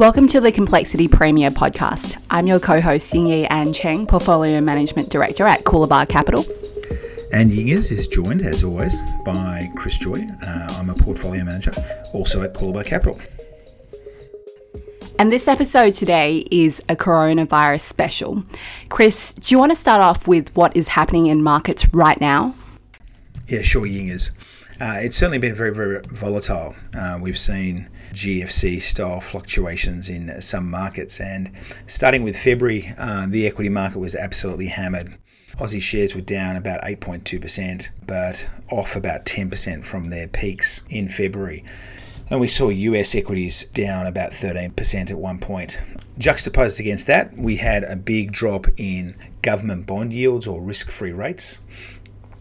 Welcome to the Complexity Premium podcast. I'm your co host, Yingyi Ann Cheng, Portfolio Management Director at Coolabah Capital. And Yingers is joined, as always, by Chris Joye. Uh, I'm a portfolio manager, also at Coolabah Capital. And this episode today is a coronavirus special. Chris, do you want to start off with what is happening in markets right now? Yeah, sure, Yingers. Uh, it's certainly been very, very volatile. Uh, we've seen GFC style fluctuations in some markets, and starting with February, uh, the equity market was absolutely hammered. Aussie shares were down about 8.2%, but off about 10% from their peaks in February. And we saw US equities down about 13% at one point. Juxtaposed against that, we had a big drop in government bond yields or risk free rates.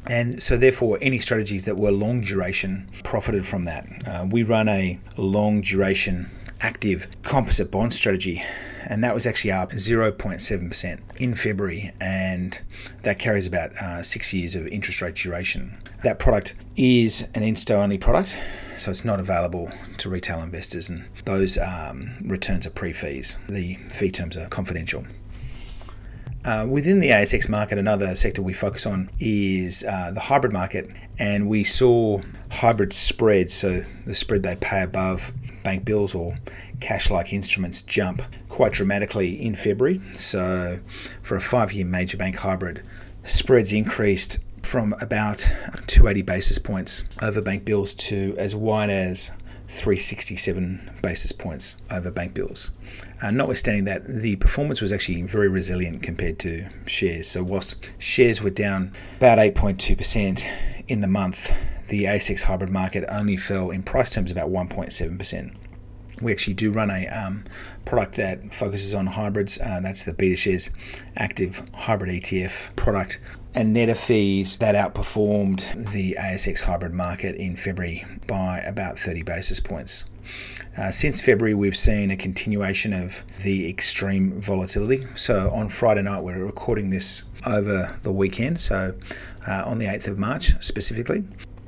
And so, therefore, any strategies that were long duration profited from that. Uh, we run a long duration active composite bond strategy, and that was actually up 0.7% in February, and that carries about uh, six years of interest rate duration. That product is an insto only product, so it's not available to retail investors, and those um, returns are pre fees. The fee terms are confidential. Uh, within the ASX market, another sector we focus on is uh, the hybrid market, and we saw hybrid spreads, so the spread they pay above bank bills or cash like instruments, jump quite dramatically in February. So, for a five year major bank hybrid, spreads increased from about 280 basis points over bank bills to as wide as 367 basis points over bank bills. Uh, notwithstanding that, the performance was actually very resilient compared to shares. So, whilst shares were down about 8.2% in the month, the ASX hybrid market only fell in price terms about 1.7%. We actually do run a um, product that focuses on hybrids. Uh, that's the BetaShares Active Hybrid ETF product. And net of fees that outperformed the ASX hybrid market in February by about 30 basis points. Uh, since February, we've seen a continuation of the extreme volatility. So on Friday night, we're recording this over the weekend, so uh, on the 8th of March specifically.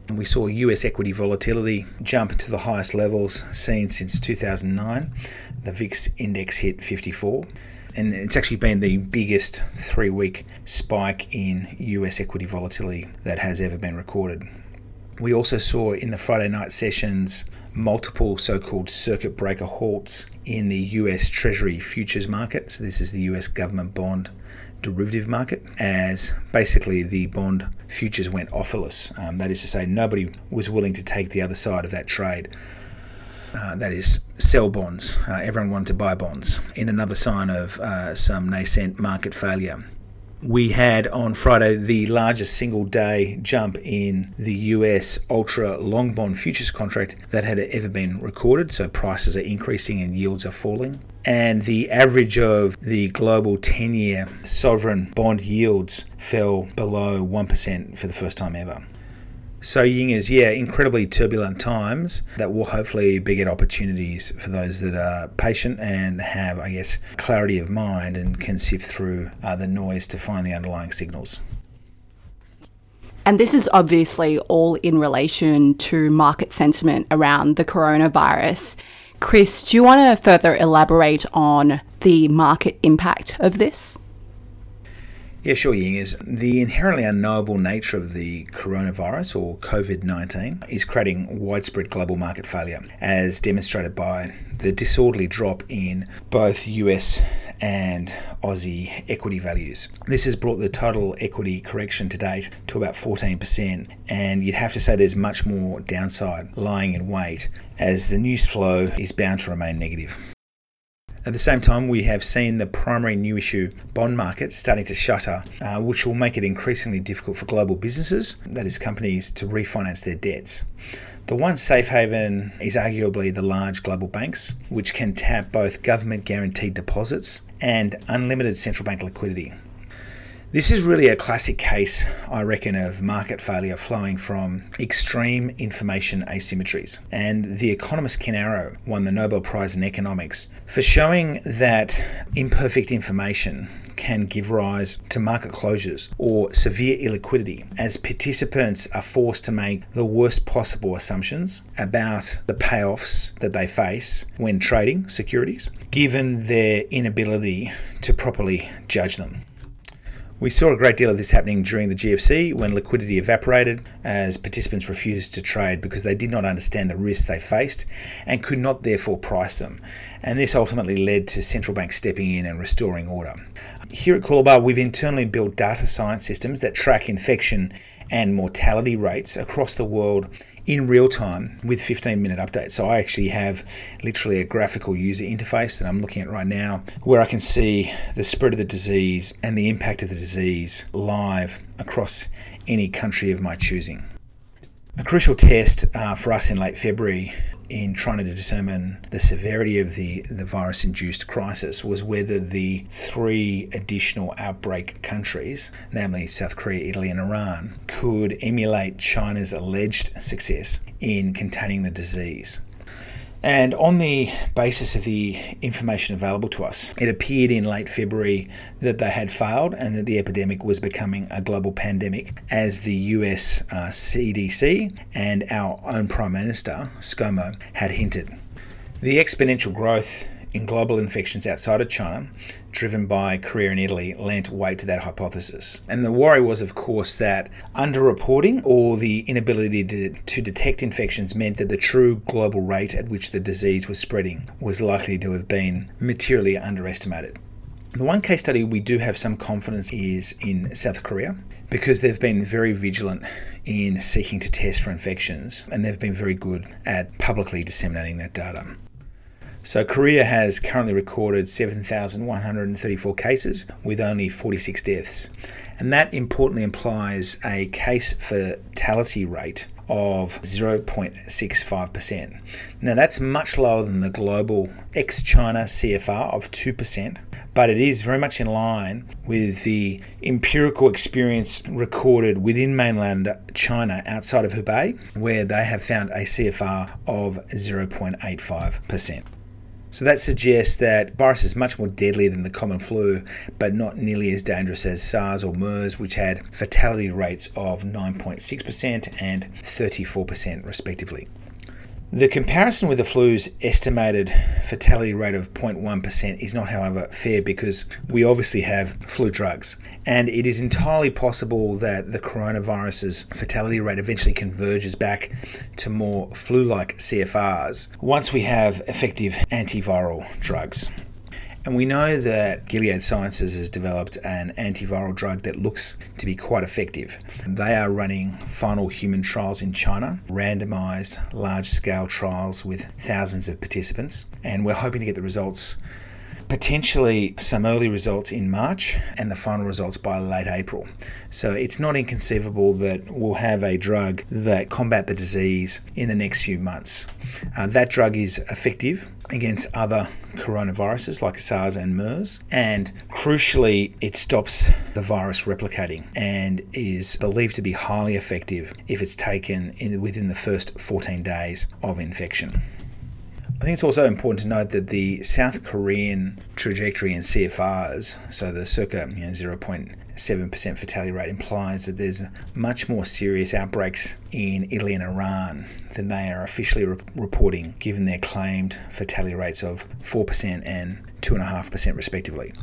We saw US equity volatility jump to the highest levels seen since 2009. The VIX index hit 54 and it's actually been the biggest three week spike in US equity volatility that has ever been recorded. We also saw in the Friday night sessions multiple so called circuit breaker halts in the US Treasury futures market. So, this is the US government bond derivative market, as basically the bond futures went offerless. Um, that is to say, nobody was willing to take the other side of that trade. Uh, that is, sell bonds. Uh, everyone wanted to buy bonds in another sign of uh, some nascent market failure we had on Friday the largest single day jump in the US ultra long bond futures contract that had ever been recorded. So prices are increasing and yields are falling. And the average of the global 10 year sovereign bond yields fell below 1% for the first time ever. So Ying is, yeah, incredibly turbulent times that will hopefully beget opportunities for those that are patient and have, I guess, clarity of mind and can sift through uh, the noise to find the underlying signals. And this is obviously all in relation to market sentiment around the coronavirus. Chris, do you want to further elaborate on the market impact of this? Yeah, sure, Ying. Is the inherently unknowable nature of the coronavirus or COVID 19 is creating widespread global market failure, as demonstrated by the disorderly drop in both US and Aussie equity values. This has brought the total equity correction to date to about 14%, and you'd have to say there's much more downside lying in wait, as the news flow is bound to remain negative. At the same time, we have seen the primary new issue bond market starting to shutter, uh, which will make it increasingly difficult for global businesses, that is, companies, to refinance their debts. The one safe haven is arguably the large global banks, which can tap both government guaranteed deposits and unlimited central bank liquidity. This is really a classic case, I reckon, of market failure flowing from extreme information asymmetries. And the economist Ken Arrow won the Nobel Prize in Economics for showing that imperfect information can give rise to market closures or severe illiquidity as participants are forced to make the worst possible assumptions about the payoffs that they face when trading securities, given their inability to properly judge them. We saw a great deal of this happening during the GFC when liquidity evaporated as participants refused to trade because they did not understand the risks they faced and could not therefore price them. And this ultimately led to central banks stepping in and restoring order. Here at Coolabah, we've internally built data science systems that track infection and mortality rates across the world in real time with 15 minute updates. So I actually have literally a graphical user interface that I'm looking at right now where I can see the spread of the disease and the impact of the disease live across any country of my choosing. A crucial test uh, for us in late February in trying to determine the severity of the, the virus induced crisis was whether the three additional outbreak countries, namely South Korea, Italy, and Iran, could emulate China's alleged success in containing the disease. And on the basis of the information available to us, it appeared in late February that they had failed and that the epidemic was becoming a global pandemic, as the US uh, CDC and our own Prime Minister, ScoMo, had hinted. The exponential growth in global infections outside of China, driven by Korea and Italy, lent weight to that hypothesis. And the worry was, of course, that underreporting or the inability to, to detect infections meant that the true global rate at which the disease was spreading was likely to have been materially underestimated. The one case study we do have some confidence is in South Korea because they've been very vigilant in seeking to test for infections and they've been very good at publicly disseminating that data. So, Korea has currently recorded 7,134 cases with only 46 deaths. And that importantly implies a case fatality rate of 0.65%. Now, that's much lower than the global ex China CFR of 2%, but it is very much in line with the empirical experience recorded within mainland China outside of Hubei, where they have found a CFR of 0.85%. So that suggests that virus is much more deadly than the common flu, but not nearly as dangerous as SARS or MERS, which had fatality rates of 9.6% and 34%, respectively. The comparison with the flu's estimated fatality rate of 0.1% is not, however, fair because we obviously have flu drugs. And it is entirely possible that the coronavirus's fatality rate eventually converges back to more flu like CFRs once we have effective antiviral drugs. And we know that Gilead Sciences has developed an antiviral drug that looks to be quite effective. They are running final human trials in China, randomized large scale trials with thousands of participants, and we're hoping to get the results potentially some early results in March and the final results by late April. So it's not inconceivable that we'll have a drug that combat the disease in the next few months. Uh, that drug is effective against other coronaviruses like SARS and MERS, and crucially, it stops the virus replicating and is believed to be highly effective if it's taken in, within the first 14 days of infection. I think it's also important to note that the South Korean trajectory in CFRs, so the circa you know, 0.7% fatality rate, implies that there's much more serious outbreaks in Italy and Iran than they are officially re- reporting, given their claimed fatality rates of 4% and 2.5% respectively.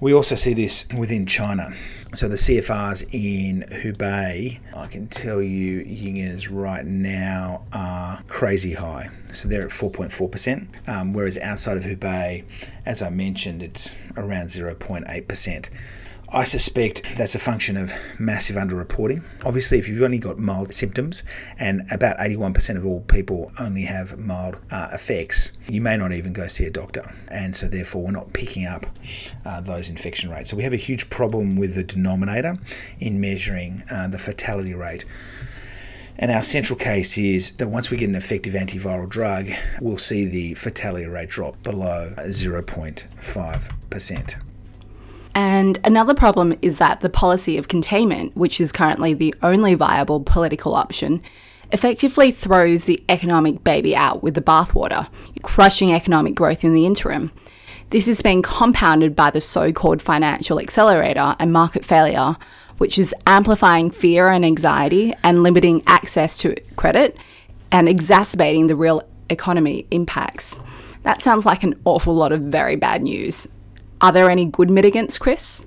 We also see this within China. So the CFRs in Hubei, I can tell you Yingers right now are crazy high. So they're at 4.4%, um, whereas outside of Hubei, as I mentioned, it's around 0.8%. I suspect that's a function of massive underreporting. Obviously, if you've only got mild symptoms, and about 81% of all people only have mild uh, effects, you may not even go see a doctor. And so, therefore, we're not picking up uh, those infection rates. So, we have a huge problem with the denominator in measuring uh, the fatality rate. And our central case is that once we get an effective antiviral drug, we'll see the fatality rate drop below 0.5%. And another problem is that the policy of containment, which is currently the only viable political option, effectively throws the economic baby out with the bathwater, crushing economic growth in the interim. This has been compounded by the so called financial accelerator and market failure, which is amplifying fear and anxiety and limiting access to credit and exacerbating the real economy impacts. That sounds like an awful lot of very bad news. Are there any good mitigants, Chris?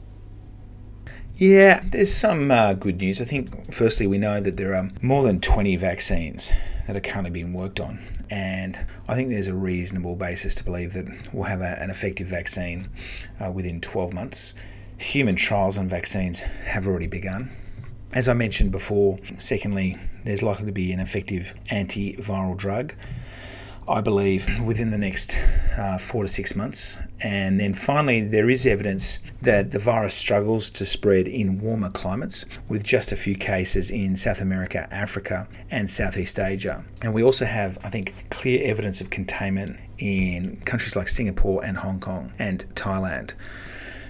Yeah, there's some uh, good news. I think, firstly, we know that there are more than 20 vaccines that are currently being worked on, and I think there's a reasonable basis to believe that we'll have a, an effective vaccine uh, within 12 months. Human trials on vaccines have already begun. As I mentioned before, secondly, there's likely to be an effective antiviral drug I believe, within the next uh, four to six months. And then finally, there is evidence that the virus struggles to spread in warmer climates, with just a few cases in South America, Africa, and Southeast Asia. And we also have, I think, clear evidence of containment in countries like Singapore and Hong Kong and Thailand.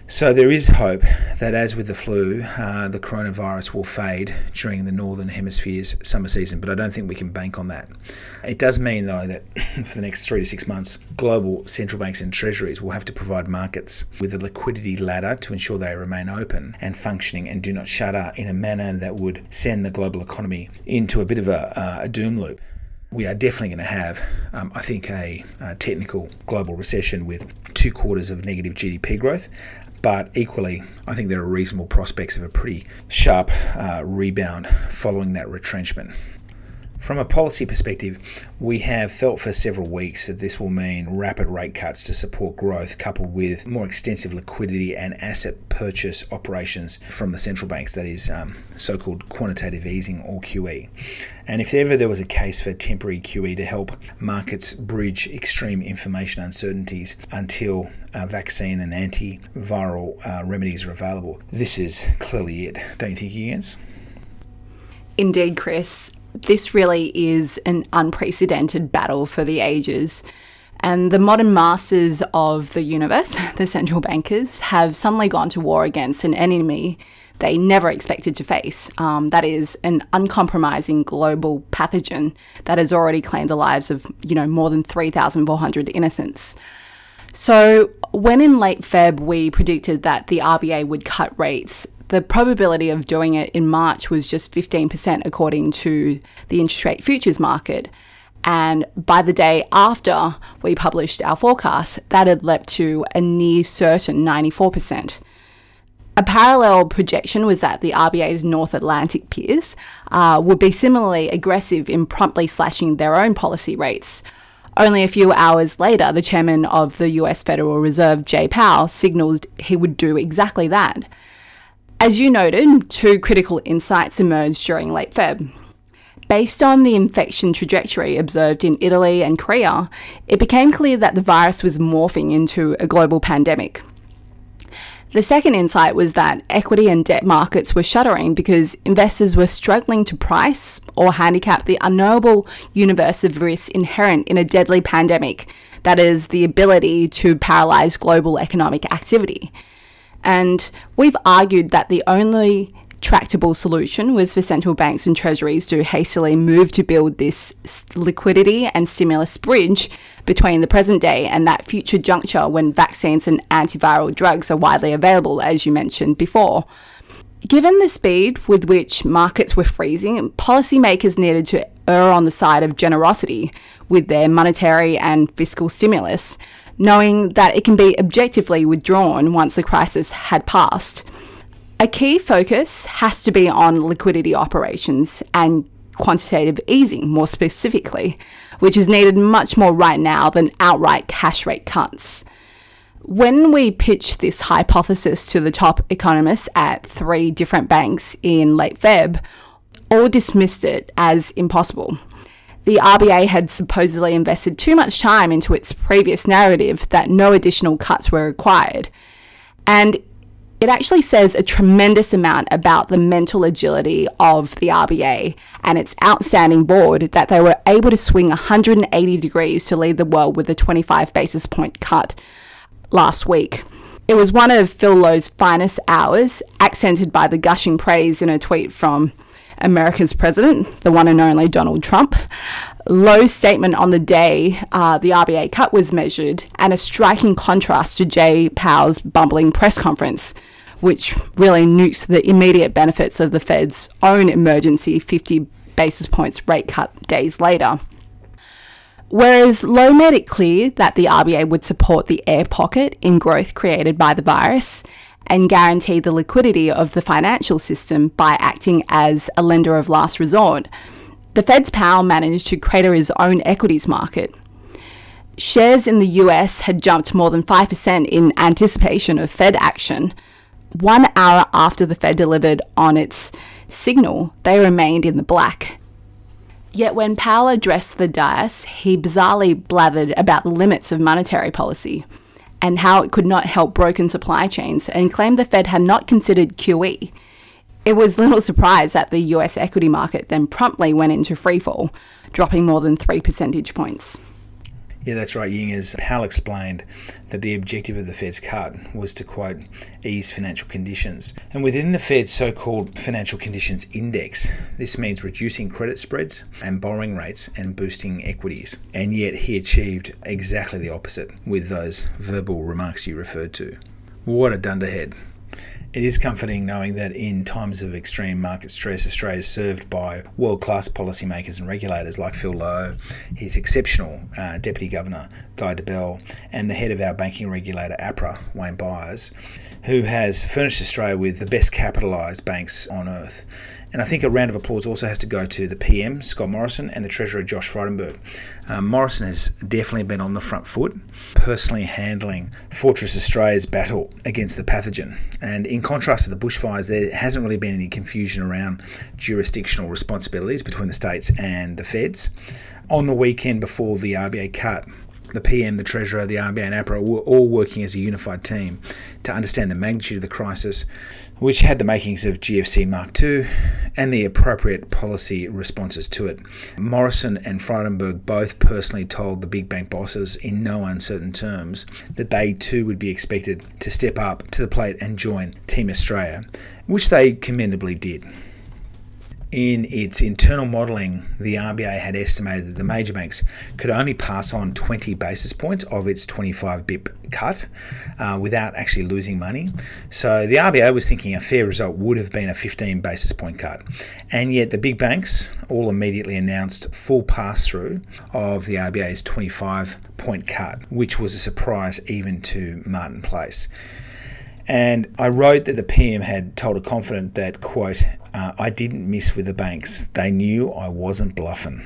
So there is hope that, as with the flu, uh, the coronavirus will fade during the northern hemisphere's summer season, but I don't think we can bank on that. It does mean, though, that for the next three to six months, global central banks and treasuries will have to provide markets with a liquidity ladder to ensure they remain open and functioning and do not shudder in a manner that would send the global economy into a bit of a, uh, a doom loop we are definitely going to have, um, I think, a, a, technical global recession with two quarters of negative GDP growth. But equally, I think there are reasonable prospects of a pretty sharp uh, rebound following that retrenchment. From a policy perspective, we have felt for several weeks that this will mean rapid rate cuts to support growth, coupled with more extensive liquidity and asset purchase operations from the central banks, that is, um, so called quantitative easing or QE. And if ever there was a case for temporary QE to help markets bridge extreme information uncertainties until vaccine and antiviral uh, remedies are available, this is clearly it. Don't you think, Higgins? Indeed, Chris this really is an unprecedented battle for the ages. And the modern masters of the universe, the central bankers, have suddenly gone to war against an enemy they never expected to face. Um, that is an uncompromising global pathogen that has already claimed the lives of, you know, more than 3,400 innocents. So, when in late Feb we predicted that the RBA would cut rates the probability of doing it in March was just 15%, according to the interest rate futures market. And by the day after we published our forecast, that had leapt to a near certain 94%. A parallel projection was that the RBA's North Atlantic peers uh, would be similarly aggressive in promptly slashing their own policy rates. Only a few hours later, the chairman of the US Federal Reserve, Jay Powell, signaled he would do exactly that. As you noted, two critical insights emerged during late Feb. Based on the infection trajectory observed in Italy and Korea, it became clear that the virus was morphing into a global pandemic. The second insight was that equity and debt markets were shuddering because investors were struggling to price or handicap the unknowable universe of risks inherent in a deadly pandemic that is, the ability to paralyze global economic activity. And we've argued that the only tractable solution was for central banks and treasuries to hastily move to build this liquidity and stimulus bridge between the present day and that future juncture when vaccines and antiviral drugs are widely available, as you mentioned before. Given the speed with which markets were freezing, policymakers needed to err on the side of generosity with their monetary and fiscal stimulus, knowing that it can be objectively withdrawn once the crisis had passed. A key focus has to be on liquidity operations and quantitative easing, more specifically, which is needed much more right now than outright cash rate cuts. When we pitched this hypothesis to the top economists at three different banks in late Feb, all dismissed it as impossible the RBA had supposedly invested too much time into its previous narrative that no additional cuts were required. And it actually says a tremendous amount about the mental agility of the RBA and its outstanding board that they were able to swing 180 degrees to lead the world with a 25 basis point cut last week. It was one of Phil Lowe's finest hours, accented by the gushing praise in a tweet from America's president, the one and only Donald Trump. Lowe's statement on the day uh, the RBA cut was measured, and a striking contrast to Jay Powell's bumbling press conference, which really nukes the immediate benefits of the Fed's own emergency 50 basis points rate cut days later. Whereas Lowe made it clear that the RBA would support the air pocket in growth created by the virus and guarantee the liquidity of the financial system by acting as a lender of last resort, the Fed's Powell managed to crater his own equities market. Shares in the US had jumped more than 5% in anticipation of Fed action. One hour after the Fed delivered on its signal, they remained in the black. Yet when Powell addressed the dais, he bizarrely blathered about the limits of monetary policy and how it could not help broken supply chains and claimed the Fed had not considered QE. It was little surprise that the US equity market then promptly went into freefall, dropping more than three percentage points. Yeah, that's right, Ying. As Powell explained that the objective of the Fed's cut was to, quote, ease financial conditions. And within the Fed's so called financial conditions index, this means reducing credit spreads and borrowing rates and boosting equities. And yet he achieved exactly the opposite with those verbal remarks you referred to. What a dunderhead. It is comforting knowing that in times of extreme market stress, Australia is served by world class policymakers and regulators like Phil Lowe, his exceptional uh, Deputy Governor Guy Debelle, and the head of our banking regulator APRA, Wayne Byres, who has furnished Australia with the best capitalised banks on earth. And I think a round of applause also has to go to the PM, Scott Morrison, and the Treasurer, Josh Frydenberg. Um, Morrison has definitely been on the front foot, personally handling Fortress Australia's battle against the pathogen. And in contrast to the bushfires, there hasn't really been any confusion around jurisdictional responsibilities between the states and the feds. On the weekend before the RBA cut, the PM, the Treasurer, the RBA, and APRA were all working as a unified team to understand the magnitude of the crisis, which had the makings of GFC Mark II and the appropriate policy responses to it. Morrison and Frydenberg both personally told the big bank bosses in no uncertain terms that they too would be expected to step up to the plate and join Team Australia, which they commendably did. In its internal modelling, the RBA had estimated that the major banks could only pass on 20 basis points of its 25 bip cut uh, without actually losing money. So the RBA was thinking a fair result would have been a 15 basis point cut. And yet the big banks all immediately announced full pass through of the RBA's 25 point cut, which was a surprise even to Martin Place. And I wrote that the PM had told a confidant that, quote, uh, I didn't miss with the banks. They knew I wasn't bluffing.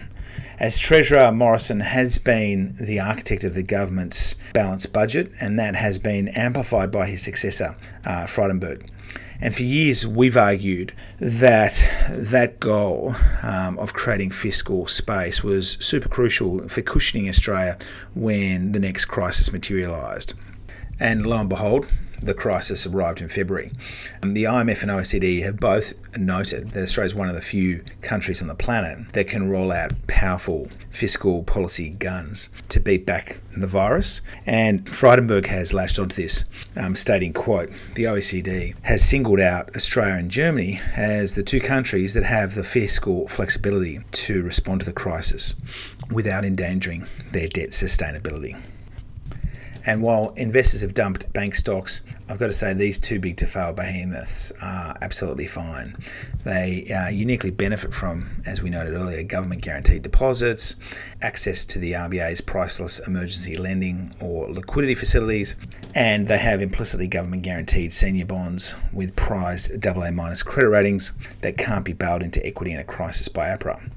As Treasurer, Morrison has been the architect of the government's balanced budget, and that has been amplified by his successor, uh, Frydenberg. And for years, we've argued that that goal um, of creating fiscal space was super crucial for cushioning Australia when the next crisis materialised. And lo and behold, the crisis arrived in February. Um, the IMF and OECD have both noted that Australia is one of the few countries on the planet that can roll out powerful fiscal policy guns to beat back the virus. And Frydenberg has latched onto this, um, stating, quote, the OECD has singled out Australia and Germany as the two countries that have the fiscal flexibility to respond to the crisis without endangering their debt sustainability. And while investors have dumped bank stocks, I've got to say these two big to fail behemoths are absolutely fine. They uh, uniquely benefit from, as we noted earlier, government guaranteed deposits, access to the RBA's priceless emergency lending or liquidity facilities, and they have implicitly government guaranteed senior bonds with prized AA minus credit ratings that can't be bailed into equity in a crisis by APRA.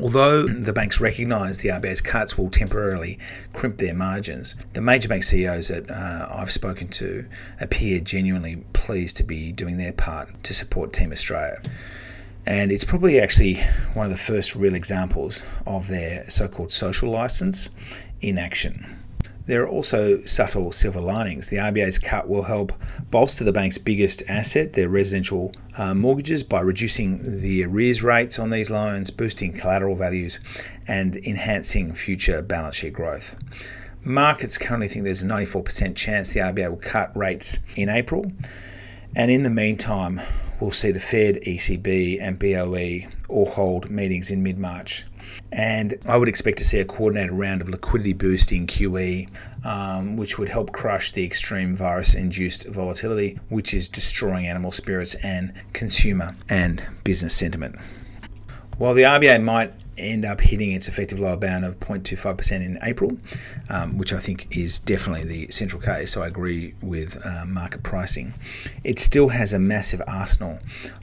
Although the banks recognise the RBA's cuts will temporarily crimp their margins, the major bank CEOs that uh, I've spoken to appear genuinely pleased to be doing their part to support Team Australia. And it's probably actually one of the first real examples of their so called social license in action. There are also subtle silver linings. The RBA's cut will help bolster the bank's biggest asset, their residential uh, mortgages, by reducing the arrears rates on these loans, boosting collateral values, and enhancing future balance sheet growth. Markets currently think there's a 94% chance the RBA will cut rates in April. And in the meantime, we'll see the Fed, ECB, and BOE all hold meetings in mid March. And I would expect to see a coordinated round of liquidity boosting QE, um, which would help crush the extreme virus induced volatility, which is destroying animal spirits and consumer and business sentiment. While the RBA might end up hitting its effective lower bound of 0.25% in April, um, which I think is definitely the central case. So I agree with uh, market pricing. It still has a massive arsenal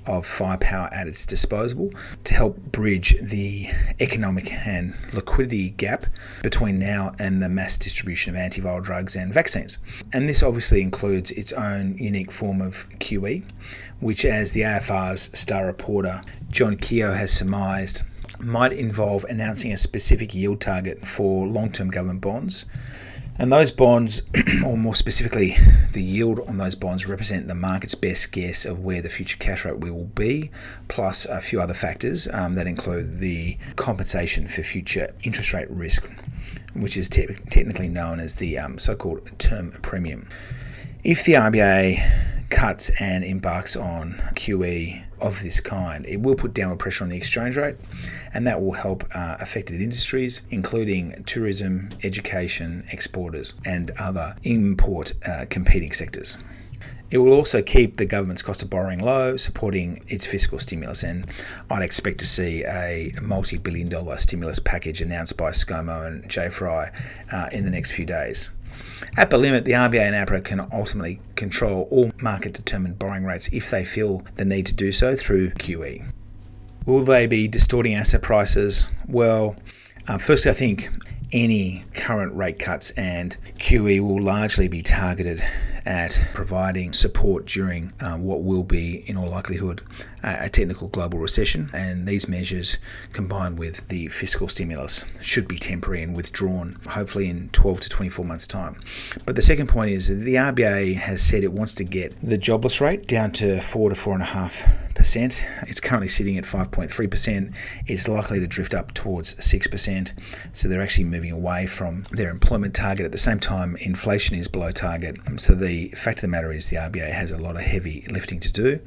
of firepower at its disposal to help bridge the economic and liquidity gap between now and the mass distribution of antiviral drugs and vaccines. And this obviously includes its own unique form of QE, which, as the AFR's star reporter John Kehoe has surmised, might involve announcing a specific yield target for long term government bonds. And those bonds, or more specifically, the yield on those bonds, represent the market's best guess of where the future cash rate will be, plus a few other factors um, that include the compensation for future interest rate risk, which is te- technically known as the um, so called term premium. If the RBA cuts and embarks on QE of this kind, it will put downward pressure on the exchange rate, and that will help uh, affected industries, including tourism, education, exporters, and other import uh, competing sectors. It will also keep the government's cost of borrowing low, supporting its fiscal stimulus. And I'd expect to see a multi billion dollar stimulus package announced by ScoMo and Jay Fry uh, in the next few days. At the limit, the RBA and APRA can ultimately control all market determined borrowing rates if they feel the need to do so through QE. Will they be distorting asset prices? Well, uh, firstly, I think any current rate cuts and QE will largely be targeted at providing support during um, what will be, in all likelihood, a technical global recession. And these measures, combined with the fiscal stimulus, should be temporary and withdrawn, hopefully in 12 to 24 months' time. But the second point is that the RBA has said it wants to get the jobless rate down to 4 to 4.5 percent. It's currently sitting at 5.3%. It's likely to drift up towards 6%. So they're actually moving away from their employment target. At the same time, inflation is below target. So the fact of the matter is the RBA has a lot of heavy lifting to do.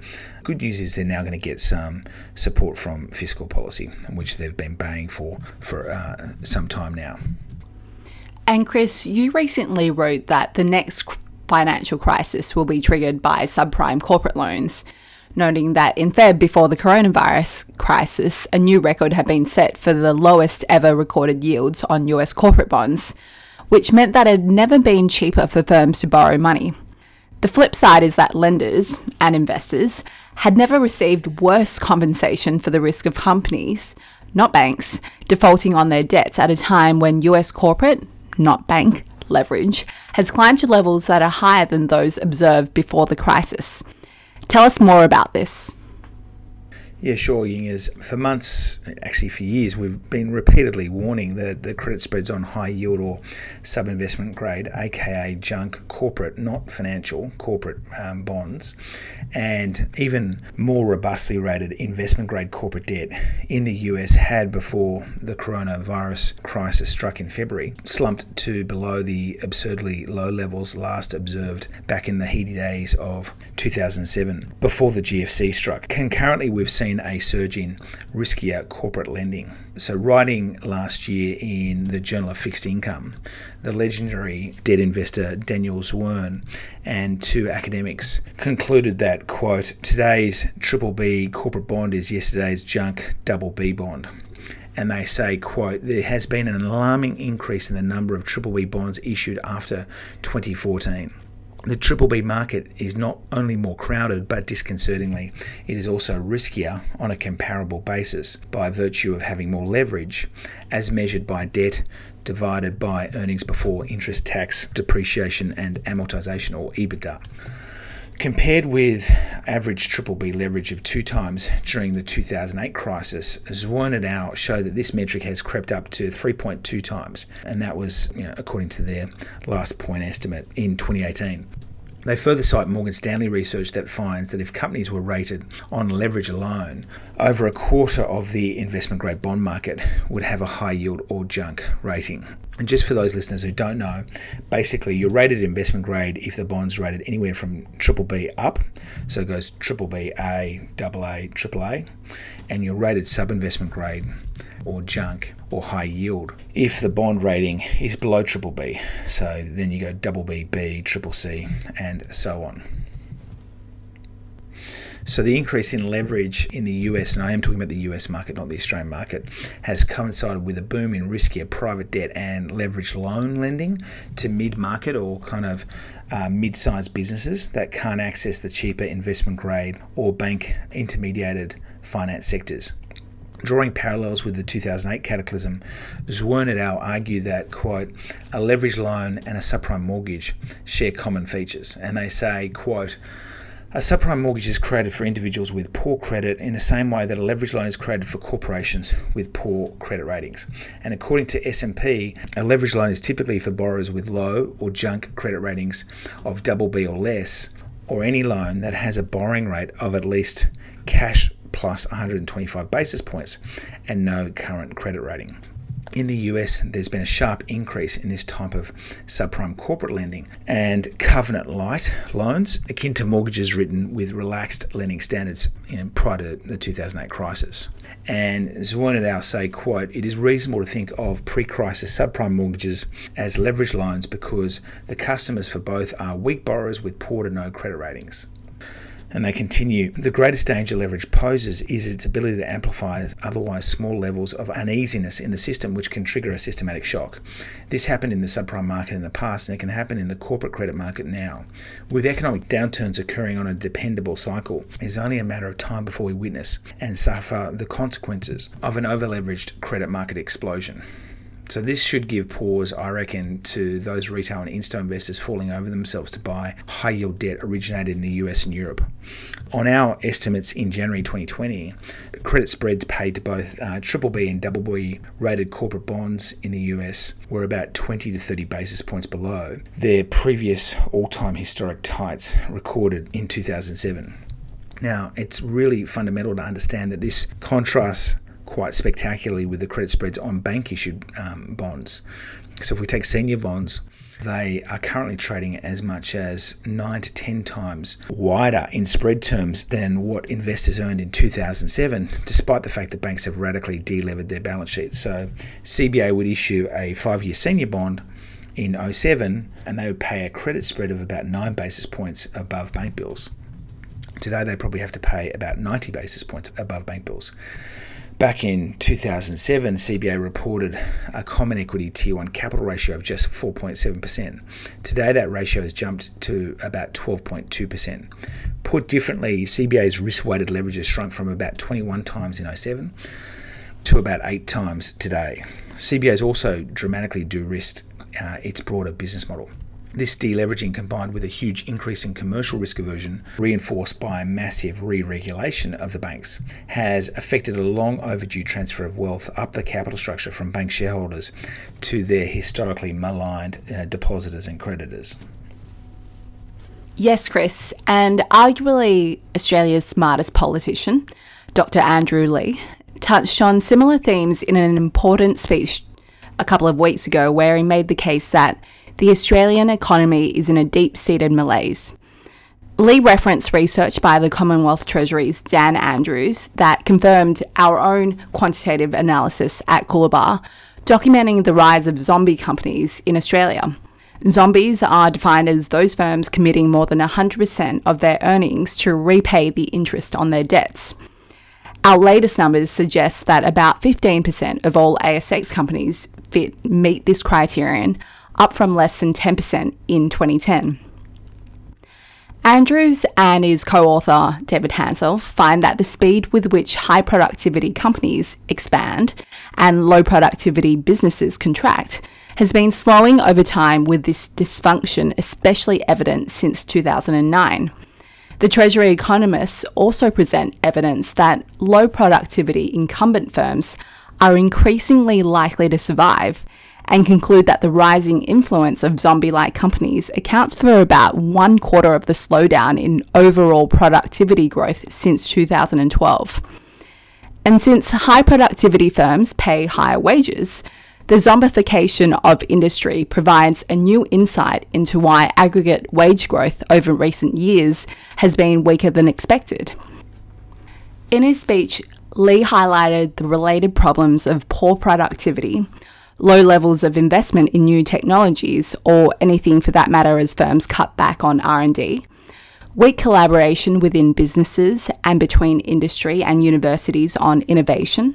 Good news is they're now going to get some support from fiscal policy, which they've been baying for for uh, some time now. And Chris, you recently wrote that the next financial crisis will be triggered by subprime corporate loans noting that in Feb, before the coronavirus crisis, a new record had been set for the lowest ever recorded yields on US corporate bonds, which meant that it had never been cheaper for firms to borrow money. The flip side is that lenders and investors had never received worse compensation for the risk of companies, not banks, defaulting on their debts at a time when US corporate, not bank, leverage has climbed to levels that are higher than those observed before the crisis. Tell us more about this. Yeah, sure, Yingers. For months, actually for years, we've been repeatedly warning that the credit spreads on high yield or sub investment grade, aka junk corporate, not financial, corporate um, bonds, and even more robustly rated investment grade corporate debt in the US had before the coronavirus crisis struck in February, slumped to below the absurdly low levels last observed back in the heady days of 2007 before the GFC struck. Concurrently, we've seen seen a surge in riskier corporate lending. So, writing last year in the Journal of Fixed Income, the legendary debt investor Daniel Zwirn and two academics concluded that, quote, today's triple B corporate bond is yesterday's junk double B bond and they say, quote, there has been an alarming increase in the number of triple B bonds issued after 2014 the triple B market is not only more crowded, but disconcertingly, it is also riskier on a comparable basis by virtue of having more leverage, as measured by debt divided by earnings before interest, tax, depreciation, and amortization, or EBITDA compared with average triple B leverage of two times during the 2008 crisis, Zwirn et al. show that this metric has crept up to 3.2 times, and that was, you know, according to their last point estimate in 2018. They further cite Morgan Stanley research that finds that if companies were rated on leverage alone, over a quarter of the investment grade bond market would have a high yield or junk rating. And just for those listeners who don't know, basically you're rated investment grade if the bond's rated anywhere from triple B up, so it goes triple B, A, double A, triple A, and you're rated sub investment grade or junk or high yield if the bond rating is below triple B. So then you go double B, B, triple C, and so on. So the increase in leverage in the US, and I am talking about the US market, not the Australian market, has coincided with a boom in riskier private debt and leverage loan lending to mid-market or kind of uh, mid-sized businesses that can't access the cheaper investment grade or bank intermediated finance sectors. Drawing parallels with the 2008 cataclysm, Zwirn et al. argue that, quote, a leveraged loan and a subprime mortgage share common features. And they say, quote, a subprime mortgage is created for individuals with poor credit in the same way that a leveraged loan is created for corporations with poor credit ratings. And according to S&P, a leveraged loan is typically for borrowers with low or junk credit ratings of double B or less, or any loan that has a borrowing rate of at least cash plus 125 basis points and no current credit rating. In the US, there's been a sharp increase in this type of subprime corporate lending and covenant light loans, akin to mortgages written with relaxed lending standards in, prior to the 2008 crisis. And al. say, quote, it is reasonable to think of pre-crisis subprime mortgages as leveraged loans because the customers for both are weak borrowers with poor to no credit ratings. And they continue the greatest danger leverage poses is its ability to amplify otherwise small levels of uneasiness in the system, which can trigger a systematic shock. This happened in the subprime market in the past, and it can happen in the corporate credit market now. With economic downturns occurring on a dependable cycle, it's only a matter of time before we witness and suffer the consequences of an overleveraged credit market explosion. So this should give pause, I reckon, to those retail and insto investors falling over themselves to buy high yield debt originated in the US and Europe. On our estimates in January 2020, credit spreads paid to both uh, triple B and double B rated corporate bonds in the US were about 20 to 30 basis points below their previous all-time historic tights recorded in 2007. Now, it's really fundamental to understand that this contrasts quite spectacularly with the credit spreads on bank issued um, bonds. So if we take senior bonds, they are currently trading as much as 9 to 10 times wider in spread terms than what investors earned in 2007, despite the fact that banks have radically delevered their balance sheets. So CBA would issue a five year senior bond in 07 and they would pay a credit spread of about 9 basis points above bank bills. Today they probably have to pay about 90 basis points above bank bills. Back in 2007, CBA reported a common equity tier 1 capital ratio of just 4.7%. Today, that ratio has jumped to about 12.2%. Put differently, CBA's risk weighted leverage has shrunk from about 21 times in 07 to about 8 times today. CBA has also dramatically de risked uh, its broader business model. This deleveraging, combined with a huge increase in commercial risk aversion, reinforced by massive re regulation of the banks, has affected a long overdue transfer of wealth up the capital structure from bank shareholders to their historically maligned uh, depositors and creditors. Yes, Chris, and arguably Australia's smartest politician, Dr. Andrew Leigh, touched on similar themes in an important speech a couple of weeks ago where he made the case that the Australian economy is in a deep seated malaise. Leigh referenced research by the Commonwealth Treasury's Dan Andrews that confirmed our own quantitative analysis at Coolabah, documenting the rise of zombie companies in Australia. Zombies are defined as those firms committing more than 100% of their earnings to repay the interest on their debts. Our latest numbers suggest that about 15% of all ASX companies fit meet this criterion, up from less than 10% in 2010. Andrews and his co author, David Hansell, find that the speed with which high productivity companies expand and low productivity businesses contract has been slowing over time, with this dysfunction especially evident since 2009. The Treasury economists also present evidence that low productivity incumbent firms are increasingly likely to survive and conclude that the rising influence of zombie like companies accounts for about one quarter of the slowdown in overall productivity growth since 2012. And since high productivity firms pay higher wages, the zombification of industry provides a new insight into why aggregate wage growth over recent years has been weaker than expected. In his speech, Leigh highlighted the related problems of poor productivity, low levels of investment in new technologies or anything for that matter as firms cut back on R&D, weak collaboration within businesses and between industry and universities on innovation,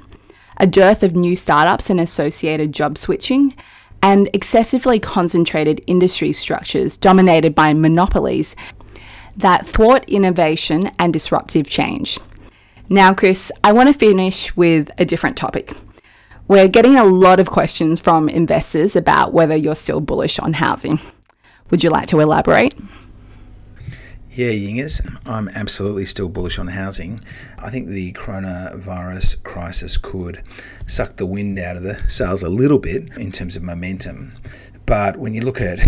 a dearth of new startups and associated job switching, and excessively concentrated industry structures dominated by monopolies that thwart innovation and disruptive change. Now, Chris, I want to finish with a different topic. We're getting a lot of questions from investors about whether you're still bullish on housing. Would you like to elaborate? Yeah, Yingers, I'm absolutely still bullish on housing. I think the coronavirus crisis could suck the wind out of the sales a little bit in terms of momentum. But when you look at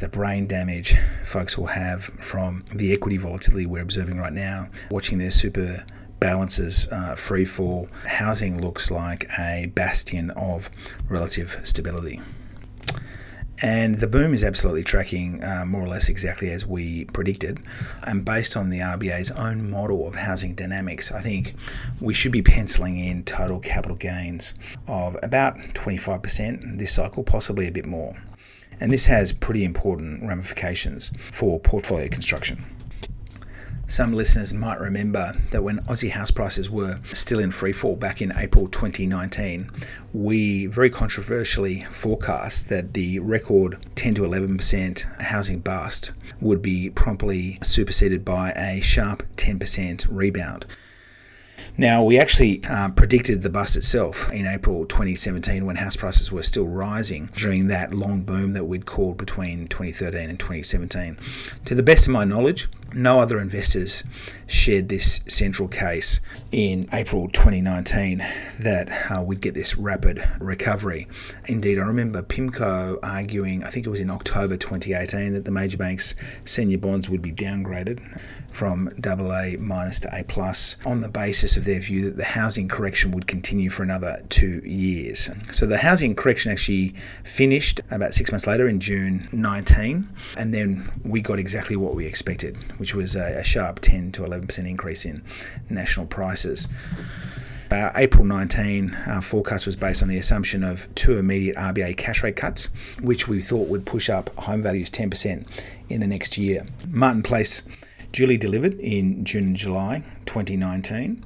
the brain damage folks will have from the equity volatility we're observing right now, watching their super balances uh, free fall, housing looks like a bastion of relative stability. And the boom is absolutely tracking uh, more or less exactly as we predicted. And based on the RBA's own model of housing dynamics, I think we should be penciling in total capital gains of about 25% this cycle, possibly a bit more. And this has pretty important ramifications for portfolio construction. Some listeners might remember that when Aussie house prices were still in freefall back in April 2019, we very controversially forecast that the record 10 to 11% housing bust would be promptly superseded by a sharp 10% rebound. Now, we actually uh, predicted the bust itself in April 2017 when house prices were still rising during that long boom that we'd called between 2013 and 2017. To the best of my knowledge, no other investors shared this central case in April 2019 that uh, we'd get this rapid recovery. Indeed, I remember PIMCO arguing, I think it was in October 2018, that the major banks' senior bonds would be downgraded from AA minus to A plus on the basis of their view that the housing correction would continue for another two years. So the housing correction actually finished about six months later in June 19, and then we got exactly what we expected, which was a, a sharp 10 to 11% increase in national prices. Our April 19 uh, forecast was based on the assumption of two immediate RBA cash rate cuts, which we thought would push up home values 10% in the next year. Martin Place duly delivered in June and July 2019.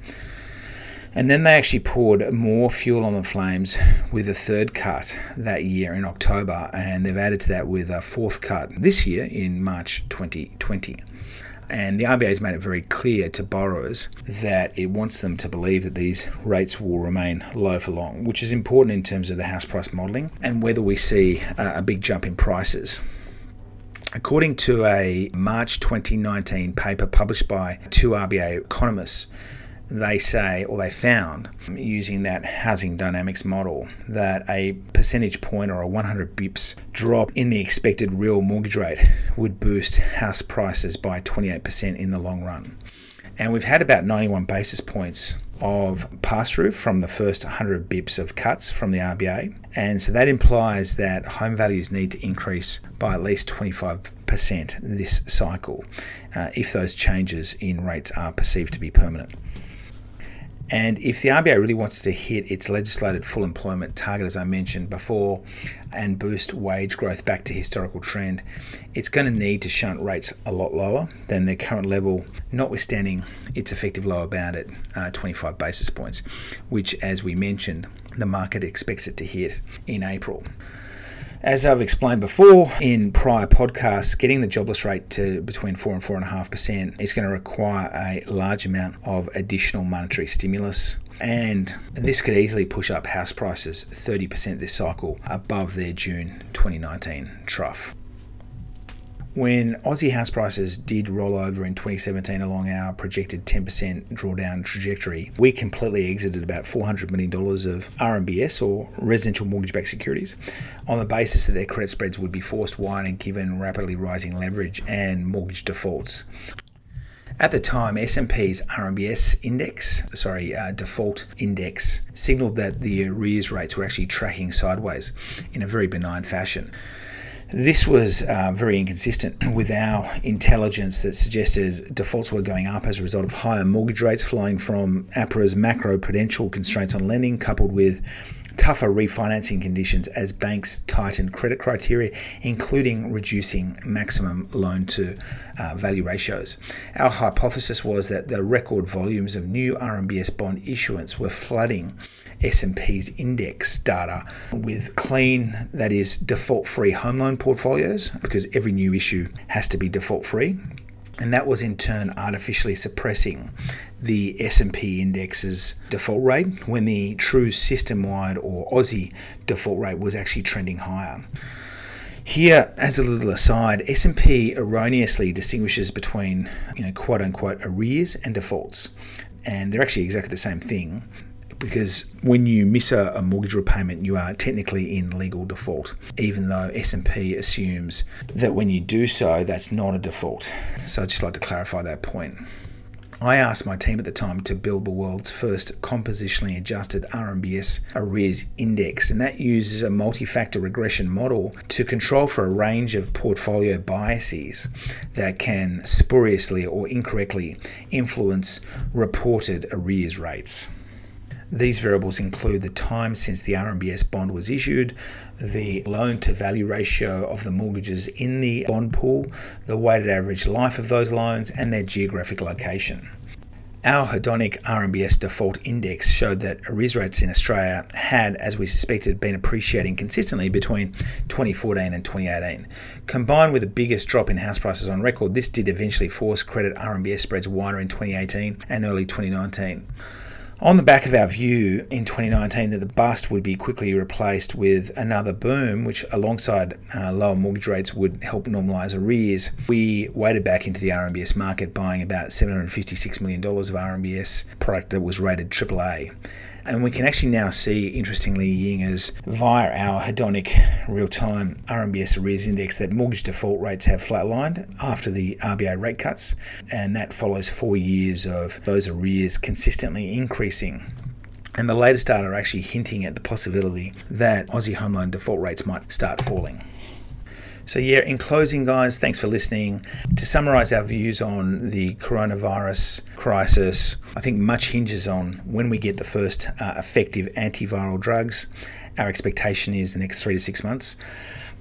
And then they actually poured more fuel on the flames with a third cut that year in October, and they've added to that with a fourth cut this year in March 2020. And the RBA has made it very clear to borrowers that it wants them to believe that these rates will remain low for long, which is important in terms of the house price modelling and whether we see a big jump in prices. According to a March 2019 paper published by two RBA economists, they say, or they found, using that housing dynamics model, that a percentage point or a 100 bips drop in the expected real mortgage rate would boost house prices by 28% in the long run. And we've had about 91 basis points of pass through from the first 100 bips of cuts from the RBA. And so that implies that home values need to increase by at least 25% this cycle uh, if those changes in rates are perceived to be permanent. And if the RBA really wants to hit its legislated full employment target, as I mentioned before, and boost wage growth back to historical trend, it's going to need to shunt rates a lot lower than their current level, notwithstanding its effective lower bound at uh, 25 basis points, which, as we mentioned, the market expects it to hit in April. As I've explained before in prior podcasts, getting the jobless rate to between 4 and 4.5% is going to require a large amount of additional monetary stimulus. And this could easily push up house prices 30% this cycle above their June 2019 trough. When Aussie house prices did roll over in 2017 along our projected 10% drawdown trajectory, we completely exited about $400 million of RMBS or residential mortgage backed securities on the basis that their credit spreads would be forced wider given rapidly rising leverage and mortgage defaults. At the time, S&P's RMBS index, sorry, uh, default index, signaled that the arrears rates were actually tracking sideways in a very benign fashion. This was uh, very inconsistent with our intelligence that suggested defaults were going up as a result of higher mortgage rates flowing from APRA's macro prudential constraints on lending, coupled with tougher refinancing conditions as banks tightened credit criteria, including reducing maximum loan to uh, value ratios. Our hypothesis was that the record volumes of new RMBS bond issuance were flooding S&P's index data with clean, that is, default-free home loan portfolios, because every new issue has to be default-free and that was in turn artificially suppressing the S&P index's default rate when the true system-wide or Aussie default rate was actually trending higher. Here, as a little aside, S&P erroneously distinguishes between, you know, quote unquote arrears and defaults, and they're actually exactly the same thing because when you miss a, a, mortgage repayment you are technically in legal default even though S&P assumes that when you do so that's not a default. So I'd just like to clarify that point I asked my team at the time to build the world's first compositionally adjusted RMBS arrears index, and that uses a multi factor regression model to control for a range of portfolio biases that can spuriously or incorrectly influence reported arrears rates. These variables include the time since the RMBS bond was issued, the loan to value ratio of the mortgages in the bond pool, the weighted average life of those loans, and their geographic location. Our hedonic RMBS default index showed that arrears rates in Australia had, as we suspected, been appreciating consistently between 2014 and 2018. Combined with the biggest drop in house prices on record, this did eventually force credit RMBS spreads wider in 2018 and early 2019. On the back of our view in 2019 that the bust would be quickly replaced with another boom, which alongside uh, lower mortgage rates would help normalise arrears, we waded back into the RMBS market buying about $756 million of RMBS product that was rated AAA. And we can actually now see, interestingly, Ying, as via our hedonic real time RMBS arrears index that mortgage default rates have flatlined after the RBA rate cuts. And that follows four years of those arrears consistently increasing. And the latest data are actually hinting at the possibility that Aussie home loan default rates might start falling. So, yeah, in closing, guys, thanks for listening. To summarize our views on the coronavirus crisis, I think much hinges on when we get the first uh, effective antiviral drugs. Our expectation is the next three to six months.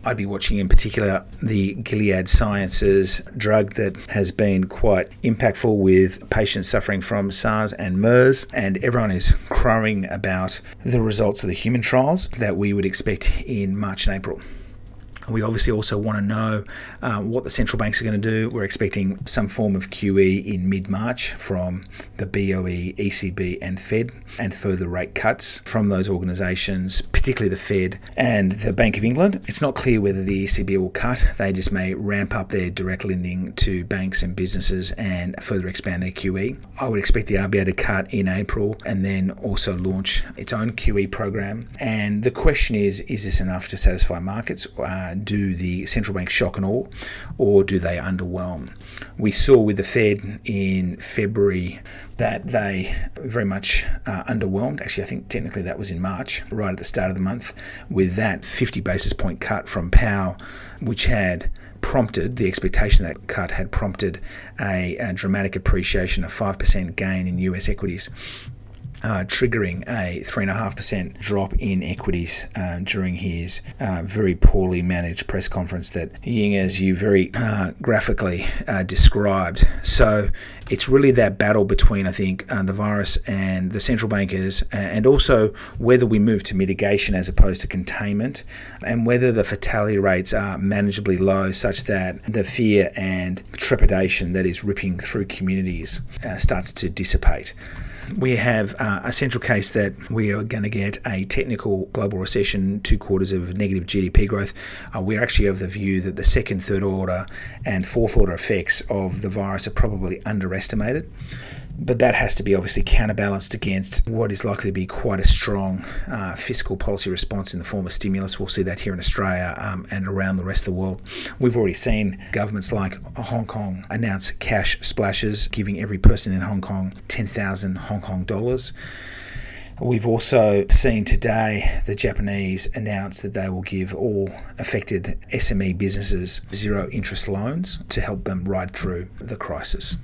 I'd be watching in particular the Gilead Sciences drug that has been quite impactful with patients suffering from SARS and MERS, and everyone is crowing about the results of the human trials that we would expect in March and April. We obviously also want to know uh, what the central banks are going to do. We're expecting some form of QE in mid March from the BOE, ECB, and Fed, and further rate cuts from those organisations, particularly the Fed and the Bank of England. It's not clear whether the ECB will cut, they just may ramp up their direct lending to banks and businesses and further expand their QE. I would expect the RBA to cut in April and then also launch its own QE program. And the question is is this enough to satisfy markets? Uh, do the central bank shock and awe, or do they underwhelm? We saw with the Fed in February that they very much uh, underwhelmed. Actually, I think technically that was in March, right at the start of the month, with that 50 basis point cut from Powell, which had prompted the expectation that cut had prompted a, a dramatic appreciation, a 5% gain in US equities uh, triggering a 3.5% drop in equities uh, during his uh, very poorly managed press conference that Ying, as you very uh, graphically uh, described. So it's really that battle between, I think, uh, the virus and the central bankers, and also whether we move to mitigation as opposed to containment, and whether the fatality rates are manageably low such that the fear and trepidation that is ripping through communities starts to dissipate. We have uh, a central case that we are going to get a technical global recession, two quarters of negative GDP growth. Uh, we're actually of the view that the second, third order, and fourth order effects of the virus are probably underestimated but that has to be obviously counterbalanced against what is likely to be quite a strong uh, fiscal policy response in the form of stimulus. We'll see that here in Australia um, and around the rest of the world. We've already seen governments like Hong Kong announce cash splashes, giving every person in Hong Kong 10,000 Hong Kong dollars. We've also seen today the Japanese announce that they will give all affected SME businesses zero interest loans to help them ride through the crisis.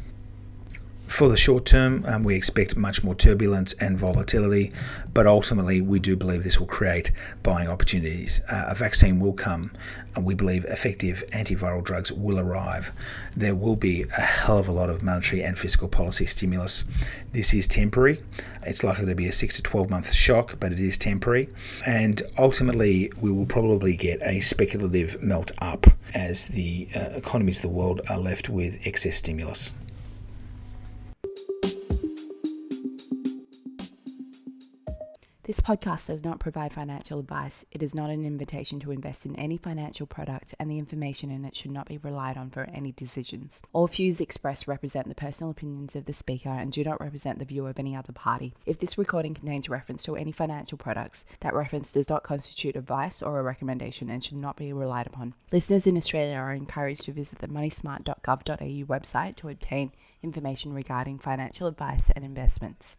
For the short term, um, we expect much more turbulence and volatility, but ultimately, we do believe this will create buying opportunities. Uh, a vaccine will come, and we believe effective antiviral drugs will arrive. There will be a hell of a lot of monetary and fiscal policy stimulus. This is temporary. It's likely to be a six to 12 month shock, but it is temporary. And ultimately, we will probably get a speculative melt up as the uh, economies of the world are left with excess stimulus. This podcast does not provide financial advice. It is not an invitation to invest in any financial product, and the information in it should not be relied on for any decisions. All views expressed represent the personal opinions of the speaker and do not represent the view of any other party. If this recording contains reference to any financial products, that reference does not constitute advice or a recommendation and should not be relied upon. Listeners in Australia are encouraged to visit the moneysmart.gov.au website to obtain information regarding financial advice and investments.